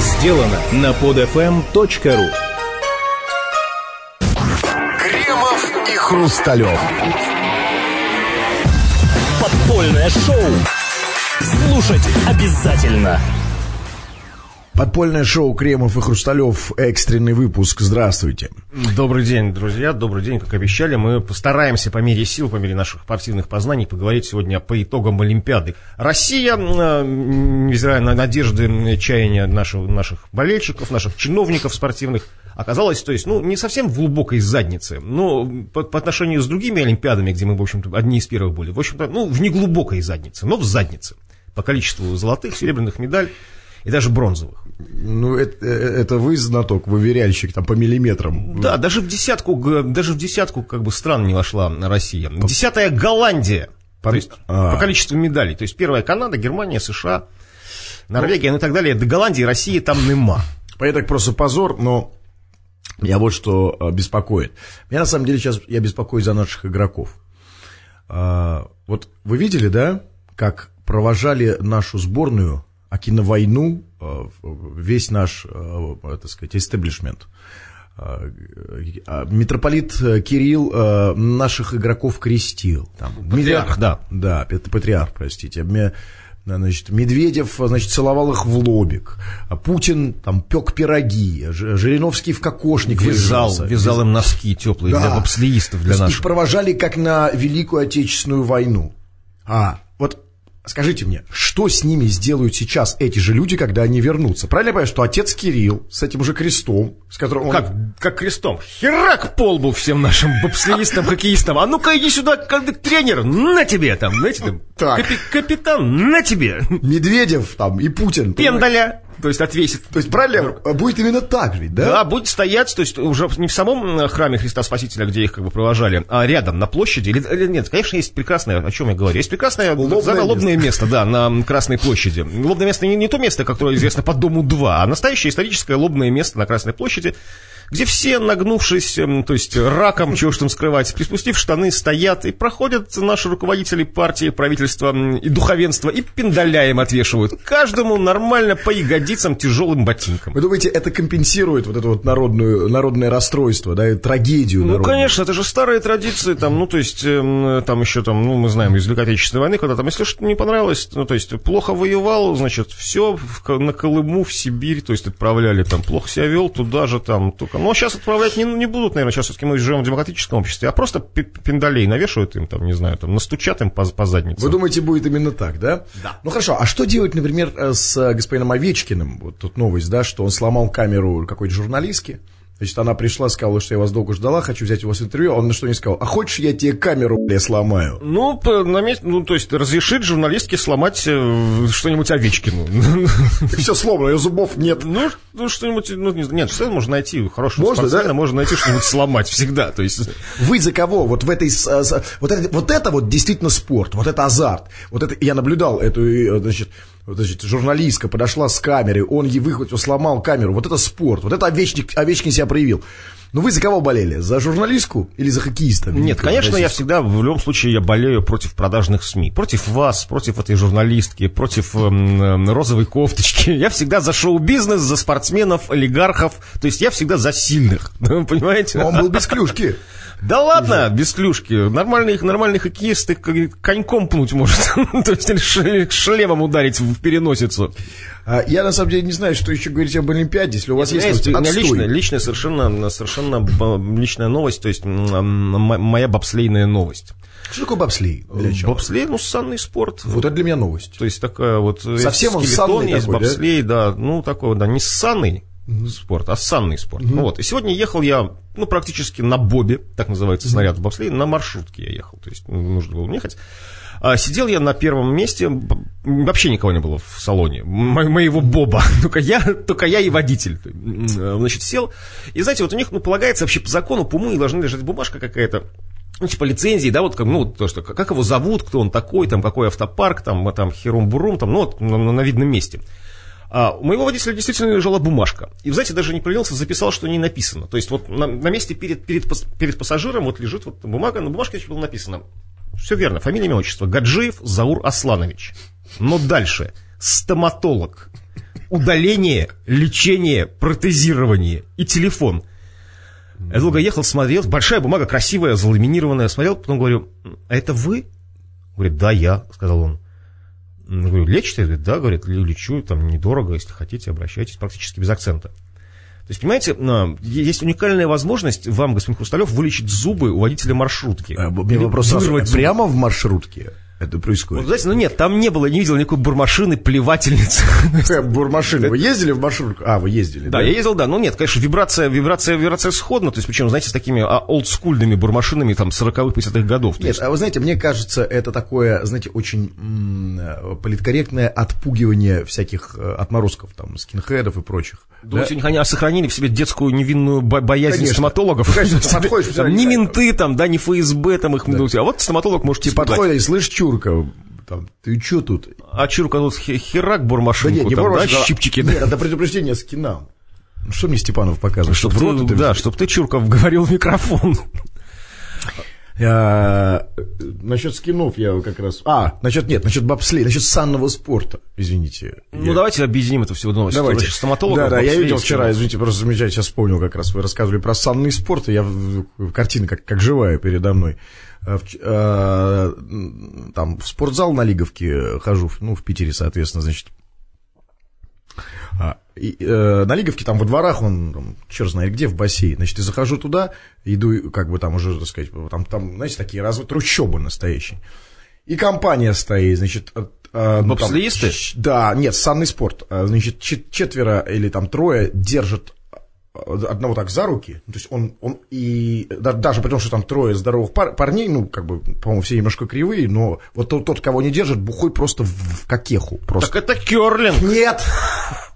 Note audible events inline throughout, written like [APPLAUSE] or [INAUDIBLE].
сделано на podfm.ru Кремов и Хрусталев. Подпольное шоу. Слушать обязательно. Подпольное шоу Кремов и Хрусталев. Экстренный выпуск. Здравствуйте. Добрый день, друзья. Добрый день, как обещали. Мы постараемся по мере сил, по мере наших спортивных познаний поговорить сегодня по итогам Олимпиады. Россия, э, невзирая на надежды, чаяния наших, наших болельщиков, наших чиновников спортивных, оказалась, то есть, ну, не совсем в глубокой заднице, но по, по отношению с другими Олимпиадами, где мы, в общем-то, одни из первых были, в общем-то, ну, в неглубокой заднице, но в заднице. По количеству золотых, серебряных медалей и даже бронзовых. Ну, это, это вы знаток, вы веряльщик там по миллиметрам. Да, даже в десятку, даже в десятку как бы стран не вошла Россия. Десятая Голландия, по, есть, а. по количеству медалей. То есть первая Канада, Германия, США, Норвегия ну, и так далее. До Голландии России там нема. Понятно, просто позор, но меня вот что а, беспокоит. Меня на самом деле сейчас я беспокоюсь за наших игроков. А, вот вы видели, да, как провожали нашу сборную а киновойну э, весь наш, э, так сказать, истеблишмент. Э, митрополит Кирилл наших игроков крестил. Там, патриарх, да. Да, патриарх, простите. Значит, Медведев, значит, целовал их в лобик. А Путин там пек пироги. Жириновский в кокошник вязал, вязал им носки теплые да. для бобслеистов, для наших. Их провожали как на Великую Отечественную войну. А, вот Скажите мне, что с ними сделают сейчас эти же люди, когда они вернутся? Правильно я понимаю, что отец Кирилл с этим же крестом, с которым он... Как, как крестом? Херак пол был всем нашим бобслеистам, хоккеистам. А ну-ка иди сюда, как тренер, на тебе там, знаете, там, так. Капи- капитан, на тебе. Медведев там и Путин. Пендаля то есть отвесит. То есть правильно будет именно так же, да? Да, будет стоять, то есть уже не в самом храме Христа Спасителя, где их как бы провожали, а рядом, на площади. Или, или нет, конечно, есть прекрасное, о чем я говорю, есть прекрасное лобное, лобное место. место, да, на Красной площади. Лобное место не, не то место, которое известно по Дому 2, а настоящее историческое лобное место на Красной площади, где все, нагнувшись, эм, то есть раком, чего ж там скрывать, приспустив штаны, стоят и проходят наши руководители партии, правительства и духовенства и пиндаляем отвешивают. Каждому нормально по ягодицам тяжелым ботинкам. Вы думаете, это компенсирует вот это вот народную, народное расстройство, да, трагедию Ну, народную? конечно, это же старые традиции, там, ну, то есть, э, там еще там, ну, мы знаем, из Великой Отечественной войны, когда там, если что-то не понравилось, ну, то есть, плохо воевал, значит, все на Колыму, в Сибирь, то есть, отправляли там, плохо себя вел, туда же там, только но сейчас отправлять не, не будут, наверное, сейчас все-таки мы живем в демократическом обществе, а просто пиндалей навешивают им, там, не знаю, там, настучат им по, по заднице. Вы думаете, будет именно так, да? Да. Ну хорошо, а что делать, например, э, с э, господином Овечкиным? Вот тут новость, да, что он сломал камеру какой-то журналистки. Значит, она пришла, сказала, что я вас долго ждала, хочу взять у вас интервью. А он на что не сказал? А хочешь, я тебе камеру, бля, сломаю? Ну, на месте, ну, то есть, разрешит журналистке сломать э, что-нибудь Овечкину. Все сломано, ее зубов нет. Ну, ну что-нибудь, ну, нет, все можно найти, хорошего можно, да? можно найти что-нибудь сломать всегда, то есть... Вы за кого? Вот в этой, вот это, вот это вот действительно спорт, вот это азарт. Вот это, я наблюдал эту, э, значит, значит, журналистка подошла с камерой, он ей выхватил, сломал камеру. Вот это спорт, вот это Овечкин, Овечкин себя проявил. Ну вы за кого болели? За журналистку или за хоккеиста? Нет, конечно, я всегда, в любом случае, я болею против продажных СМИ. Против вас, против этой журналистки, против э, э, розовой кофточки. [LAUGHS] Я всегда за шоу-бизнес, за спортсменов, олигархов. То есть я всегда за сильных. [LAUGHS] Понимаете? Но он был без клюшки. Да ладно, без клюшки. Нормальный, нормальный хоккеист коньком пнуть может. [LAUGHS] То есть шлемом ударить в переносицу. А, я на самом деле не знаю, что еще говорить об Олимпиаде, если у вас есть, есть у меня личная, личная совершенно, совершенно личная новость, то есть моя бобслейная новость. Что такое бобслей? Бобслей, ну, санный спорт. Вот это для меня новость. То есть такая вот... Совсем он санный есть такой, бобслей, да? да, ну, такой, да, не санный, спорт, а санный спорт. Mm-hmm. Вот. И сегодня ехал я, ну, практически на бобе, так называется снаряд в бобслее, на маршрутке я ехал. То есть нужно было ехать. А, сидел я на первом месте, вообще никого не было в салоне, мо- моего Боба, [LAUGHS] только я, только я и водитель. Значит, сел, и знаете, вот у них, ну, полагается вообще по закону, по уму, должна лежать бумажка какая-то, ну, типа лицензии, да, вот как, ну, то, что, как его зовут, кто он такой, там, какой автопарк, там, там, херум-бурум, там, ну, вот, на, на видном месте. А у моего водителя действительно лежала бумажка. И, знаете, даже не проверился, записал, что не написано. То есть вот на, на месте перед, перед, перед пассажиром вот лежит вот бумага, на бумажке было написано все верно. Фамилия, имя, отчество. Гаджиев Заур Асланович. Но дальше. Стоматолог. удаление, лечение, протезирование и телефон. Я долго ехал, смотрел, большая бумага, красивая, заламинированная, смотрел, потом говорю, а это вы? Говорит, да, я, сказал он. Я Говорю, лечите? Говорит, да, говорит, «ле- лечу, там недорого, если хотите, обращайтесь, практически без акцента. То есть, понимаете, есть уникальная возможность вам, господин Хрусталев, вылечить зубы у водителя маршрутки. А, вопрос, зубы. прямо в маршрутке это Вот, происходит? знаете, ну нет, там не было, не видел никакой бурмашины, плевательницы. Бурмашины. Вы ездили в маршрутку? А, вы ездили, Да, я ездил, да. Ну нет, конечно, вибрация, вибрация, вибрация сходна. То есть, причем, знаете, с такими а, олдскульными бурмашинами там 40-х, 50-х годов. Нет, есть, а вы знаете, мне кажется, это такое, знаете, очень м, политкорректное отпугивание всяких э, отморозков, там, скинхедов и прочих. Думаете, них они сохранили в себе детскую невинную бо- боязнь Конечно. стоматологов? Конечно, [LAUGHS] ты подходишь, Там не менты там, да, не ФСБ там их. А вот стоматолог может подходишь и слышь, Чурка, там, ты чё тут? А чурка хе- херак Да бурмашинку нет, не там, да, щипчики. Нет, это предупреждение скинам. Ну, Что мне Степанов показывает? Чтоб Что ты, это да, взять? чтоб ты, Чурков, говорил в микрофон. [LAUGHS] А, Насчет скинов я как раз... А, насчет, нет, насчет бобслея, насчет санного спорта, извините. Ну, Я- давайте объединим это все в одну новость. Давайте. Значит, стоматологов, Да, да, я видел вчера, извините, просто замечательно, сейчас вспомнил как раз, вы рассказывали про санный спорт, и я, картина как, как живая передо мной. А, в м, Там в спортзал на Лиговке хожу, ну, в Питере, соответственно, значит, а, и, э, на Лиговке, там во дворах, он, там, черт знает где, в бассейн. Значит, я захожу туда, иду, как бы там уже, так сказать, там, там знаете, такие разве трущобы настоящие. И компания стоит, значит... э, э, ну, там, ч- Да, нет, санный спорт. А, Значит, чет- четверо или там трое держат э, одного так за руки, ну, то есть он, он и да- даже потому, что там трое здоровых пар- парней, ну, как бы, по-моему, все немножко кривые, но вот тот, тот, кого не держит, бухой просто в, в какеху. Просто. Так это керлинг. Нет!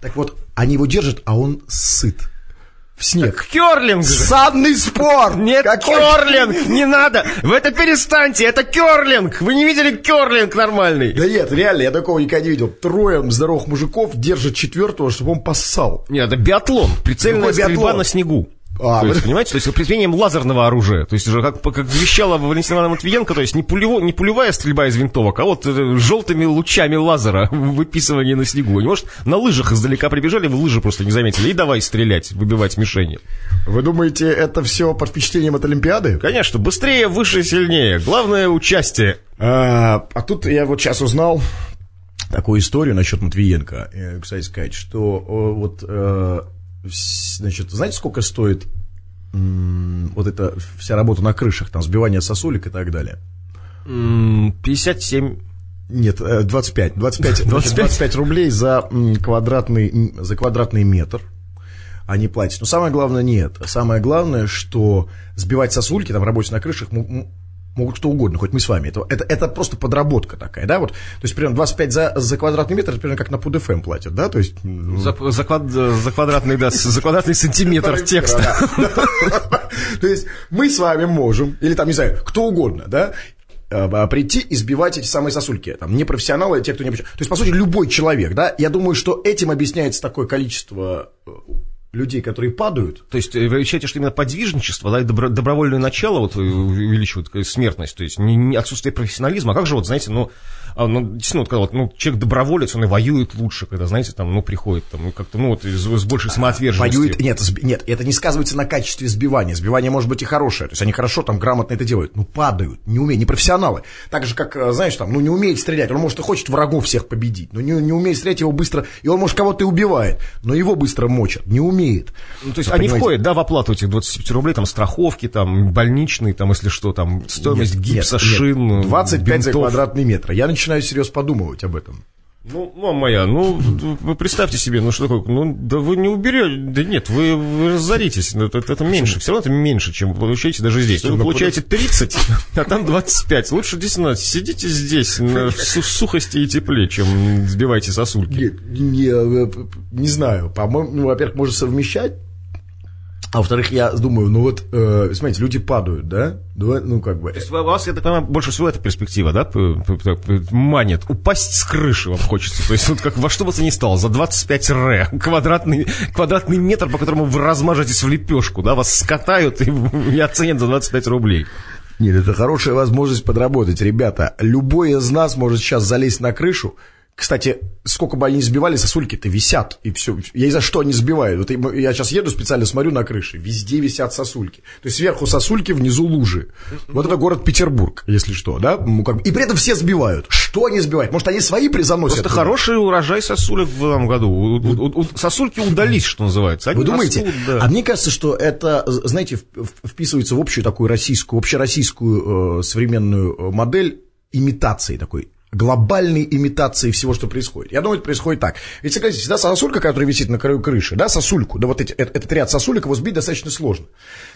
Так вот, они его держат, а он сыт. В снег. Керлинг же. Санный спорт! Нет, Какой- керлинг, не надо. Вы это перестаньте, это керлинг. Вы не видели керлинг нормальный? Да нет, реально, я такого никогда не видел. Трое здоровых мужиков держат четвертого, чтобы он поссал. Нет, это биатлон, прицельная стрельба биатлон? на снегу. А, то есть, [LAUGHS] понимаете, то есть применением лазерного оружия. То есть уже как, как вещала Валентина Ивановна Матвиенко, то есть не, пулево, не пулевая стрельба из винтовок, а вот э, желтыми лучами лазера [LAUGHS] выписывание на снегу. И, может, на лыжах издалека прибежали, вы лыжи просто не заметили, и давай стрелять, выбивать мишени. Вы думаете, это все под впечатлением от Олимпиады? Конечно, быстрее, выше, сильнее. Главное участие. А, а тут я вот сейчас узнал такую историю насчет Матвиенко. Э, Кстати сказать, что вот, э, значит, знаете, сколько стоит м, вот эта вся работа на крышах, там, сбивание сосулек и так далее? М, 57 Нет, э, 25. 25, значит, 25? 25 рублей за квадратный, за квадратный метр они платят. Но самое главное не это. Самое главное, что сбивать сосульки, там, работать на крышах, могут что угодно, хоть мы с вами. Это, это, это просто подработка такая, да, вот. То есть, примерно 25 за, за квадратный метр, это примерно как на ПУДФМ платят, да, то есть... ну, за, за квад- за квадратный, да, за квадратный сантиметр текста. [LAUGHS] То есть мы с вами можем, или там, не знаю, кто угодно, да, э, прийти и сбивать эти самые сосульки. Там, не профессионалы, а те, кто не... обучен. То есть, по сути, любой человек, да, я думаю, что этим объясняется такое количество э, людей, которые падают. То есть э, вы ощущаете, что именно подвижничество, да, и добро- добровольное начало вот, э, увеличивает э, смертность, то есть не, не отсутствие профессионализма. А как же вот, знаете, ну, а, ну, действительно, вот, когда вот, ну, человек доброволец, он и воюет лучше, когда, знаете, там, ну, приходит там, ну, как-то, ну, вот, с, с большей самоотверженностью. Воюет, нет, сби- нет, это не сказывается на качестве сбивания. Сбивание может быть и хорошее, то есть они хорошо там грамотно это делают, но падают, не умеют, не профессионалы. Так же, как, знаешь, там, ну не умеет стрелять, он может и хочет врагов всех победить, но не, не умеет стрелять его быстро, и он может кого-то и убивает, но его быстро мочат, не умеет. Ну, то есть они понимаете? входят, да, в оплату этих 25 рублей, там, страховки, там, больничные, там, если что, там, стоимость Нет, гипса, нет, нет. шин, 25 за бинтов. квадратный метр. Я начинаю серьезно подумывать об этом. Ну, мама моя, ну, вы представьте себе, ну что такое, ну, да вы не уберете, да нет, вы, вы разоритесь, ну, это, это меньше, все равно это меньше, чем вы получаете даже здесь. Вы Ну, получаете 30, а там 25. Лучше действительно сидите здесь на, в су- сухости и тепле, чем сбивайте сосульки. Не, не, э, не знаю, по-моему, ну, во-первых, можно совмещать, а во-вторых, я думаю, ну вот, э, смотрите, люди падают, да? Ну, ну, как бы... То есть вас, я так понимаю, больше всего эта перспектива, да, манит. Упасть с крыши вам хочется. То есть вот как во что бы то ни стало, за 25 ре, квадратный, квадратный метр, по которому вы размажетесь в лепешку, да, вас скатают и, и оценят за 25 рублей. Нет, это хорошая возможность подработать. Ребята, любой из нас может сейчас залезть на крышу, Кстати, сколько бы они сбивали, сосульки-то висят, и все. Я не знаю, что они сбивают. Вот я сейчас еду специально, смотрю на крыше, везде висят сосульки. То есть сверху сосульки, внизу лужи. Вот это город Петербург, если что, да? И при этом все сбивают. Что они сбивают? Может, они свои призаносят? Просто туда? хороший урожай сосулек в этом году. Сосульки удались, что называется. Они Вы думаете? растут, да. А мне кажется, что это, знаете, вписывается в общую такую российскую, общероссийскую э, современную э, модель имитации такой глобальной имитации всего, что происходит. Я думаю, это происходит так. Ведь согласитесь, да, сосулька, которая висит на краю крыши, да, сосульку, да, вот эти, э- этот ряд сосулек, его сбить достаточно сложно.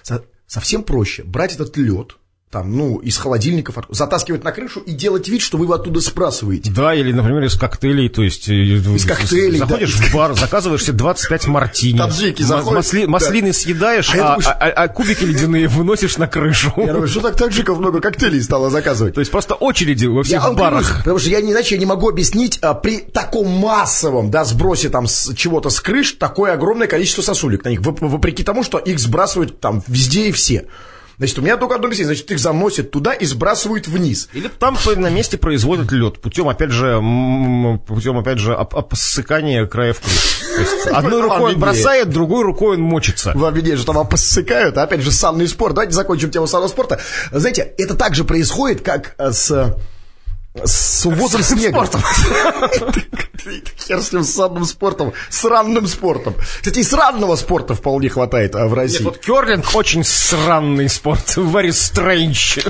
Со- совсем проще брать этот лед, там, ну, из холодильников, затаскивать на крышу и делать вид, что вы его оттуда сбрасываете. Да, или, например, из коктейлей, то есть... Из коктейлей, Заходишь да. в бар, заказываешь себе 25 мартини. Таджики заходят, масли- да. Маслины съедаешь, А а, думаю, что- а- а кубики ледяные выносишь на крышу. Я думаю, что так таджиков много коктейлей стало заказывать. То есть просто очереди во всех Я барах. клянусь, потому что я не иначе я не могу объяснить а, при таком массовом, да, сбросе там с чего-то с крыш такое огромное количество сосулек на них, воп- вопреки тому, что их сбрасывают там везде и все. Значит, у меня только одно объяснение, значит, их заносят туда и сбрасывают вниз. Или там на месте производят лед путем, опять же, путем, опять же, оп- обсыкания краев крыш. [LAUGHS] Одной рукой он бросает, другой рукой он мочится. Вам виднее, что там посыкают, а опять же, санный спорт. Давайте закончим тему санного спорта. Знаете, это также происходит, как э, с, с увозом снега. [LAUGHS] Хер с ним, с санным спортом, с ранным спортом. Кстати, и сранного спорта вполне хватает а, в России. Нет, вот керлинг очень сранный спорт, [LAUGHS] very strange.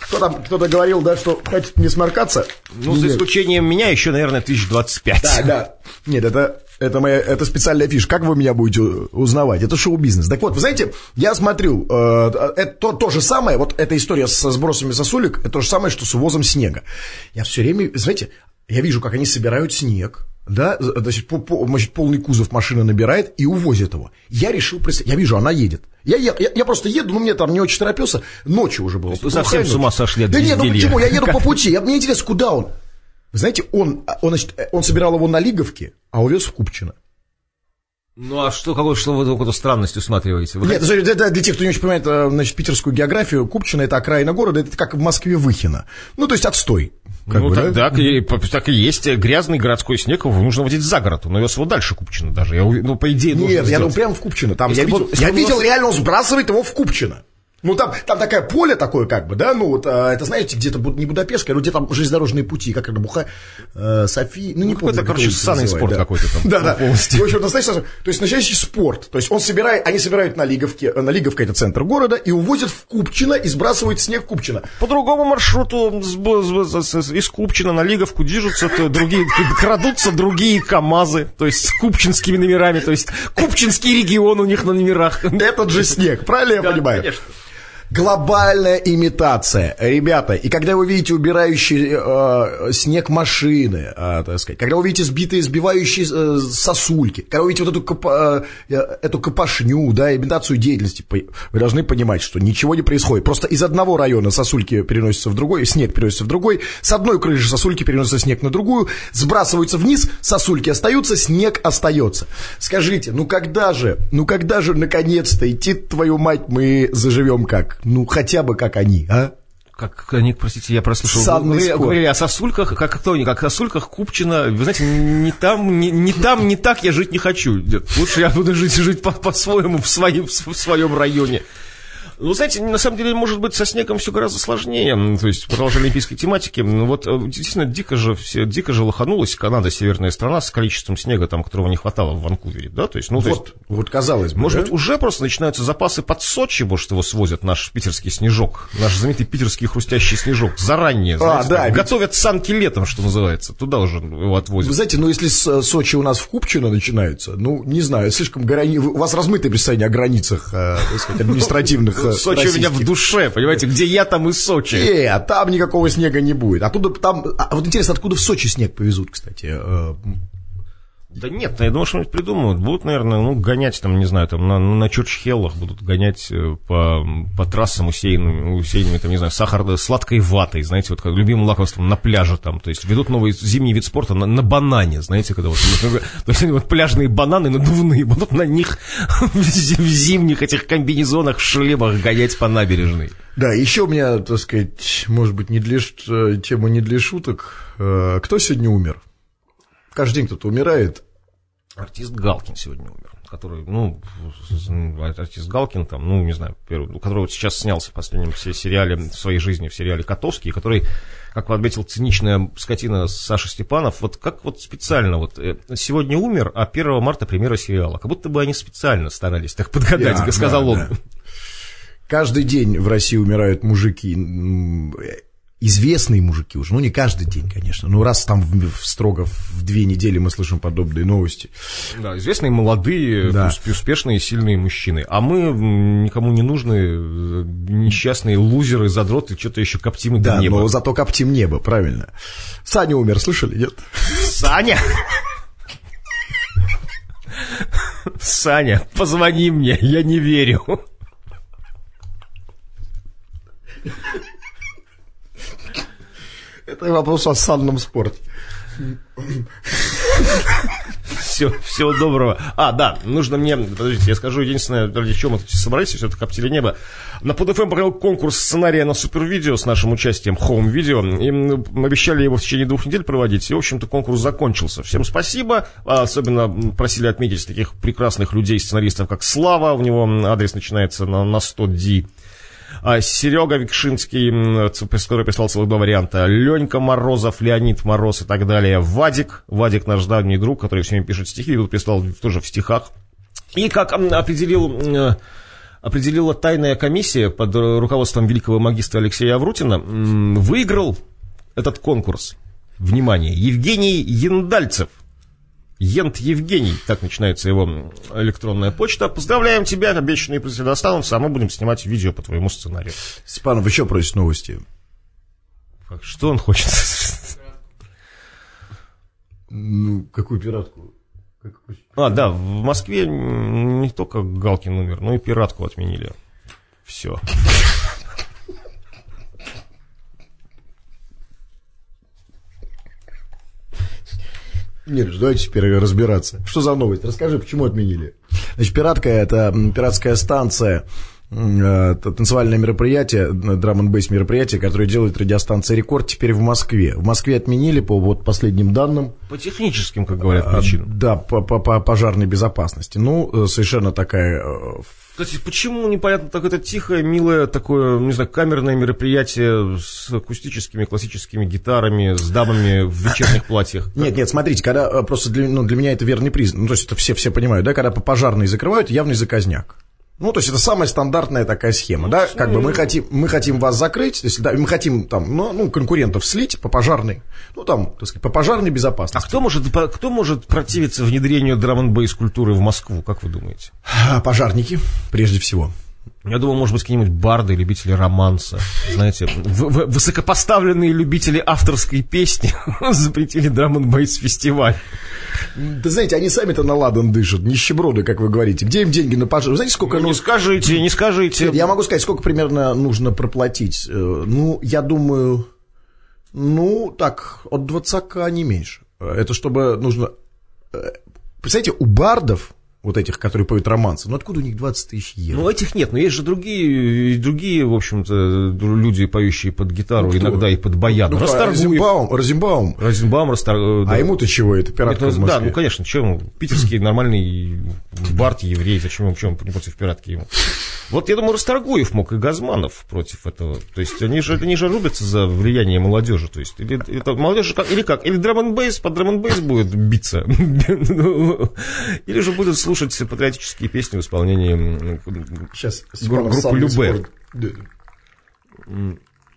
Кто там, кто-то говорил, да, что хочет не сморкаться. Ну, за Нет. исключением меня, еще, наверное, 1025. Да, да. Нет, это, это моя, это специальная фишка. Как вы меня будете узнавать? Это шоу-бизнес. Так вот, вы знаете, я смотрю, э, это то, то же самое, вот эта история со сбросами сосулек, это то же самое, что с увозом снега. Я все время, знаете, я вижу, как они собирают снег, да, значит, по- по- значит, полный кузов машина набирает и увозит его. Я решил, я вижу, она едет. Я, я, я просто еду, ну мне там не очень торопился, ночью уже было. совсем Плохая с ума сошли Да нет, ну почему? Я еду по [LAUGHS] пути, я, мне интересно, куда он? Вы знаете, он, он, значит, он собирал его на Лиговке, а увез в Купчино. Ну, а что, какой, что вы какую-то странность усматриваете? Вы Нет, это для, для тех, кто не очень понимает, э, значит, питерскую географию, Купчино это окраина города, это как в Москве Выхино. Ну, то есть отстой. Как ну, бы, так, да? так, и, так и есть. Грязный городской снег его нужно водить за город. Он увез его дальше Купчино даже. Я, ну, по идее, Нет, я сделать. думаю, прямо в Купчино. Там Если я видел, он- если я он видел вас- реально, он сбрасывает его в Купчино. Ну, там, там такое поле такое, как бы, да, ну, вот, а, это, знаете, где-то, не Будапештская, но где там железнодорожные пути, как это, Буха, э, Софи, ну, не какой-то, помню, как короче, ссаный спорт да. какой-то там [LAUGHS] Да, да. полностью. В общем, настоящий, то есть, настоящий спорт. То есть, он собирает, они собирают на Лиговке, э, на Лиговке, это центр города, и увозят в Купчино и сбрасывают снег в Купчино. По другому маршруту из Купчина на Лиговку движутся другие, [LAUGHS] крадутся другие КАМАЗы, то есть с купчинскими номерами, то есть Купчинский регион у них на номерах. Этот же снег, правильно я понимаю? конечно. Глобальная имитация, ребята. И когда вы видите убирающие э, снег машины, э, так сказать, когда вы видите сбитые, сбивающие э, сосульки, когда вы видите вот эту, копа- э, эту копошню, да, имитацию деятельности, вы должны понимать, что ничего не происходит. Просто из одного района сосульки переносятся в другой, снег переносится в другой, с одной крыши сосульки переносятся снег на другую, сбрасываются вниз, сосульки остаются, снег остается. Скажите, ну когда же, ну когда же наконец-то идти, твою мать, мы заживем как? Ну хотя бы как они, а? Как они, простите, я прослушал. Санный Вы спорт. говорили о сосульках, как кто не, как о сосульках Купчина. Вы знаете, не там, не, не там, не так я жить не хочу. Нет, Лучше я буду жить, жить по- по-своему в своем, в своем районе. Ну, знаете, на самом деле, может быть, со снегом все гораздо сложнее. То есть, продолжая олимпийской тематики. Ну, Вот, э, действительно, дико же, все, дико же лоханулась Канада, северная страна, с количеством снега, там, которого не хватало в Ванкувере, да? То есть, ну, то есть, Вот, вот казалось бы. может да? быть, уже просто начинаются запасы под Сочи, может, его свозят, наш питерский снежок, наш знаменитый питерский хрустящий снежок, заранее, знаете, А, да, ведь- готовят санки летом, что называется, туда уже его Вы отвозят. знаете, ну если с э, Сочи у нас в Купчино начинаются, ну, не знаю, слишком грани... у вас размытое представление о границах, э, так сказать, административных э, Сочи у меня в российских. душе, понимаете, где я, там и Сочи. Не, а там никакого снега не будет. Оттуда там. А вот интересно, откуда в Сочи снег повезут, кстати. Э, Да нет, я думаю, что-нибудь придумают. Будут, наверное, ну, гонять там, не знаю, там на, на Чурчхеллах будут гонять э, по, по трассам усеянными, усеянными, там, не знаю, сахар, сладкой ватой, знаете, вот как любимым лакомством на пляже там. То есть ведут новый зимний вид спорта на, на банане, знаете, когда вот, то есть вот пляжные бананы надувные будут на них [LAUGHS] в зи- в зимних этих комбинезонах, шлемах гонять по набережной. Да, еще у меня, так сказать, может быть, не для э, тема не для шуток. Э, Кто сегодня умер? Каждый день кто-то умирает. Артист Галкин сегодня умер, который, ну, артист Галкин, там, ну, не знаю, первый, который вот сейчас снялся в последнем се- сериале в своей жизни, в сериале «Котовский», который, как отметил циничная скотина Саша Степанов, вот как вот специально вот э, сегодня умер, а 1 марта премьера сериала. Как будто бы они специально старались так подгадать, Да, сказал да, он. да. Каждый день в России умирают мужики, известные мужики уже, ну не каждый день, конечно, ну раз там в- в- строго в две недели мы слышим подобные новости. Да, известные молодые, Да. усп- успешные, сильные мужчины. А мы никому не нужны, э, несчастные лузеры, задроты, что-то еще коптим и до Да, но зато коптим небо, правильно. Саня умер, слышали, нет? Саня! Саня, позвони мне, я не верю. Это вопрос о санном спорте. Все, всего доброго. А, да, нужно мне, подождите, я скажу единственное, ради чего мы собрались, все это коптили небо. На PodFM провел конкурс сценария на супервидео с нашим участием, хоум-видео. И м, мы обещали его в течение двух недель проводить, и, в общем-то, конкурс закончился. Всем спасибо. А Особенно просили отметить таких прекрасных людей, сценаристов, как Слава, у него адрес начинается на, на 100D. А, Серега Викшинский, который прислал целых два варианта. Ленька Морозов, Леонид Мороз и так далее. Вадик, Вадик наш давний друг, который все время пишет стихи, тут прислал тоже в стихах. И как определил, м, определила тайная комиссия под э, руководством великого магистра Алексея Аврутина, выиграл этот конкурс. Внимание, Евгений Яндальцев. Ент Евгений, так начинается его электронная почта. Поздравляем тебя, обещанные призы достанутся, а мы будем снимать видео по твоему сценарию. Степанов еще просит новости. Что он хочет? Ну, какую пиратку? А, да, в Москве не только Галкин умер, но и пиратку отменили. Все. Нет, давайте теперь разбираться. Что за новость? Расскажи, почему отменили? Значит, пиратка это пиратская станция, танцевальное мероприятие, драм н бейс мероприятие, которое делает радиостанция Рекорд теперь в Москве. В Москве отменили по вот последним данным. По техническим, как говорят, А, причинам. Да, по, по- по пожарной безопасности. Ну, э, совершенно такая э, Кстати, почему непонятно так это тихое, милое такое, не знаю, камерное мероприятие с акустическими классическими гитарами, с дамами в вечерних платьях? [COUGHS] Нет, нет, смотрите, когда э, просто для, ну, для меня это верный признак, ну, то есть это все, все понимают, да, когда по пожарной закрывают, явный заказняк. Ну, то есть это самая стандартная такая схема, да, как бы мы хотим, мы хотим вас закрыть, если да, мы хотим там, ну, ну, конкурентов слить по пожарной, ну, там, так сказать, по пожарной А безопасности. кто может, кто может противиться внедрению драм н культуры в Москву, как вы думаете? А, Пожарники, прежде всего. Я думал, может быть, какие-нибудь барды, любители романса. Знаете, в- в- высокопоставленные любители авторской песни [LAUGHS] запретили драм н фестиваль. Да знаете, они сами-то на ладан дышат, нищеброды, как вы говорите. Где им деньги на пожар? Знаете, сколько... Ну, не скажите, не скажите. Я могу сказать, сколько примерно нужно проплатить. Э, Ну, я думаю, ну, так, от 20 не меньше. Э, Это чтобы нужно... э, Представляете, у бардов, вот этих, которые поют романсы, ну откуда у них 20 тысяч евро? Ну, этих нет, но есть же другие, другие, в общем-то, люди, поющие под гитару, Ну, кто? иногда и под баян. Ну? Расторгуев. Розенбаум, Розенбаум. Розенбаум, Расторгуев. А ему-то чего, это пиратка Это, в да, ну, конечно, чем? Питерский нормальный бард, еврей, зачем чем не против пиратки ему? Вот, я думаю, Расторгуев мог и Газманов против этого. То есть, они же, они же рубятся за влияние молодежи. То есть, или, это молодежь как, или как? Или драм н под драм н будет биться. [LAUGHS] Или же будут слушать патриотические песни в исполнении Сейчас, Гру- группа Санный Любэ. спорт. Да.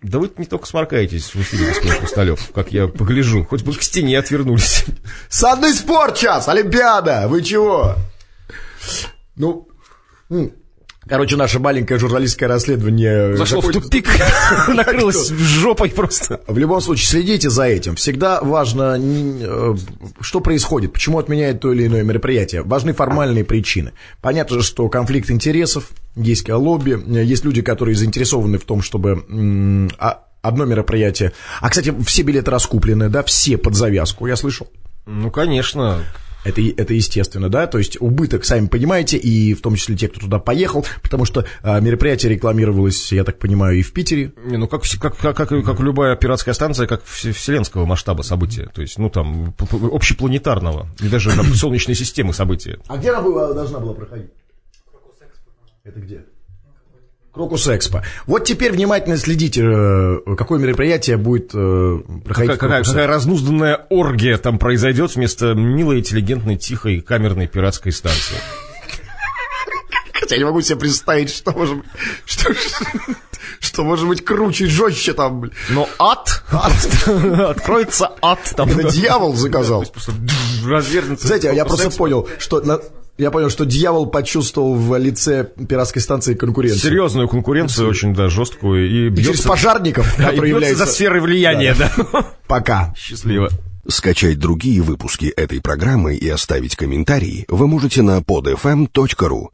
Вы не только сморкаетесь в эфире, господин Хрусталев, как я погляжу. Хоть бы к стене отвернулись. Санный спорт сейчас, Олимпиада, вы чего? Ну, короче, наше маленькое журналистское расследование... Зашло в тупик, [LAUGHS] [LAUGHS] накрылось жопой просто. В любом случае, следите за этим. Всегда важно, э, что происходит, почему отменяют то или иное мероприятие. Важны формальные причины. Понятно же, что конфликт интересов, есть лобби, э, есть люди, которые заинтересованы в том, чтобы а- одно мероприятие... А, кстати, все билеты раскуплены, да, все под завязку, я слышал. Ну, конечно. Это, это естественно, да, то есть убыток, сами понимаете, и в том числе те, кто туда поехал, потому что а, мероприятие рекламировалось, я так понимаю, и в Питере. Не, ну, как, как, как, как, как любая пиратская станция, как вселенского масштаба события, то есть, ну, там, общепланетарного, и даже там, Солнечной системы события. А где она была, должна была проходить? Это где? Крокус Экспо. Вот теперь внимательно следите, э, какое мероприятие будет э, проходить. Какая, какая, какая разнузданная оргия там произойдет вместо милой, интеллигентной, тихой, камерной пиратской станции. Хотя я не могу себе представить, что может быть, что, что может быть круче, жестче там. Но ад, ад откроется ад. Там, Это дьявол заказал. Развернется. Знаете, я просто понял, что на, я понял, что дьявол почувствовал в лице пиратской станции конкуренцию. Серьезную конкуренцию, очень, да, жесткую. И, бьется, и через пожарников, [LAUGHS] да, и является... за сферой влияния, да. да. [LAUGHS] Пока. Счастливо. Скачать другие выпуски этой программы и оставить комментарии вы можете на podfm.ru.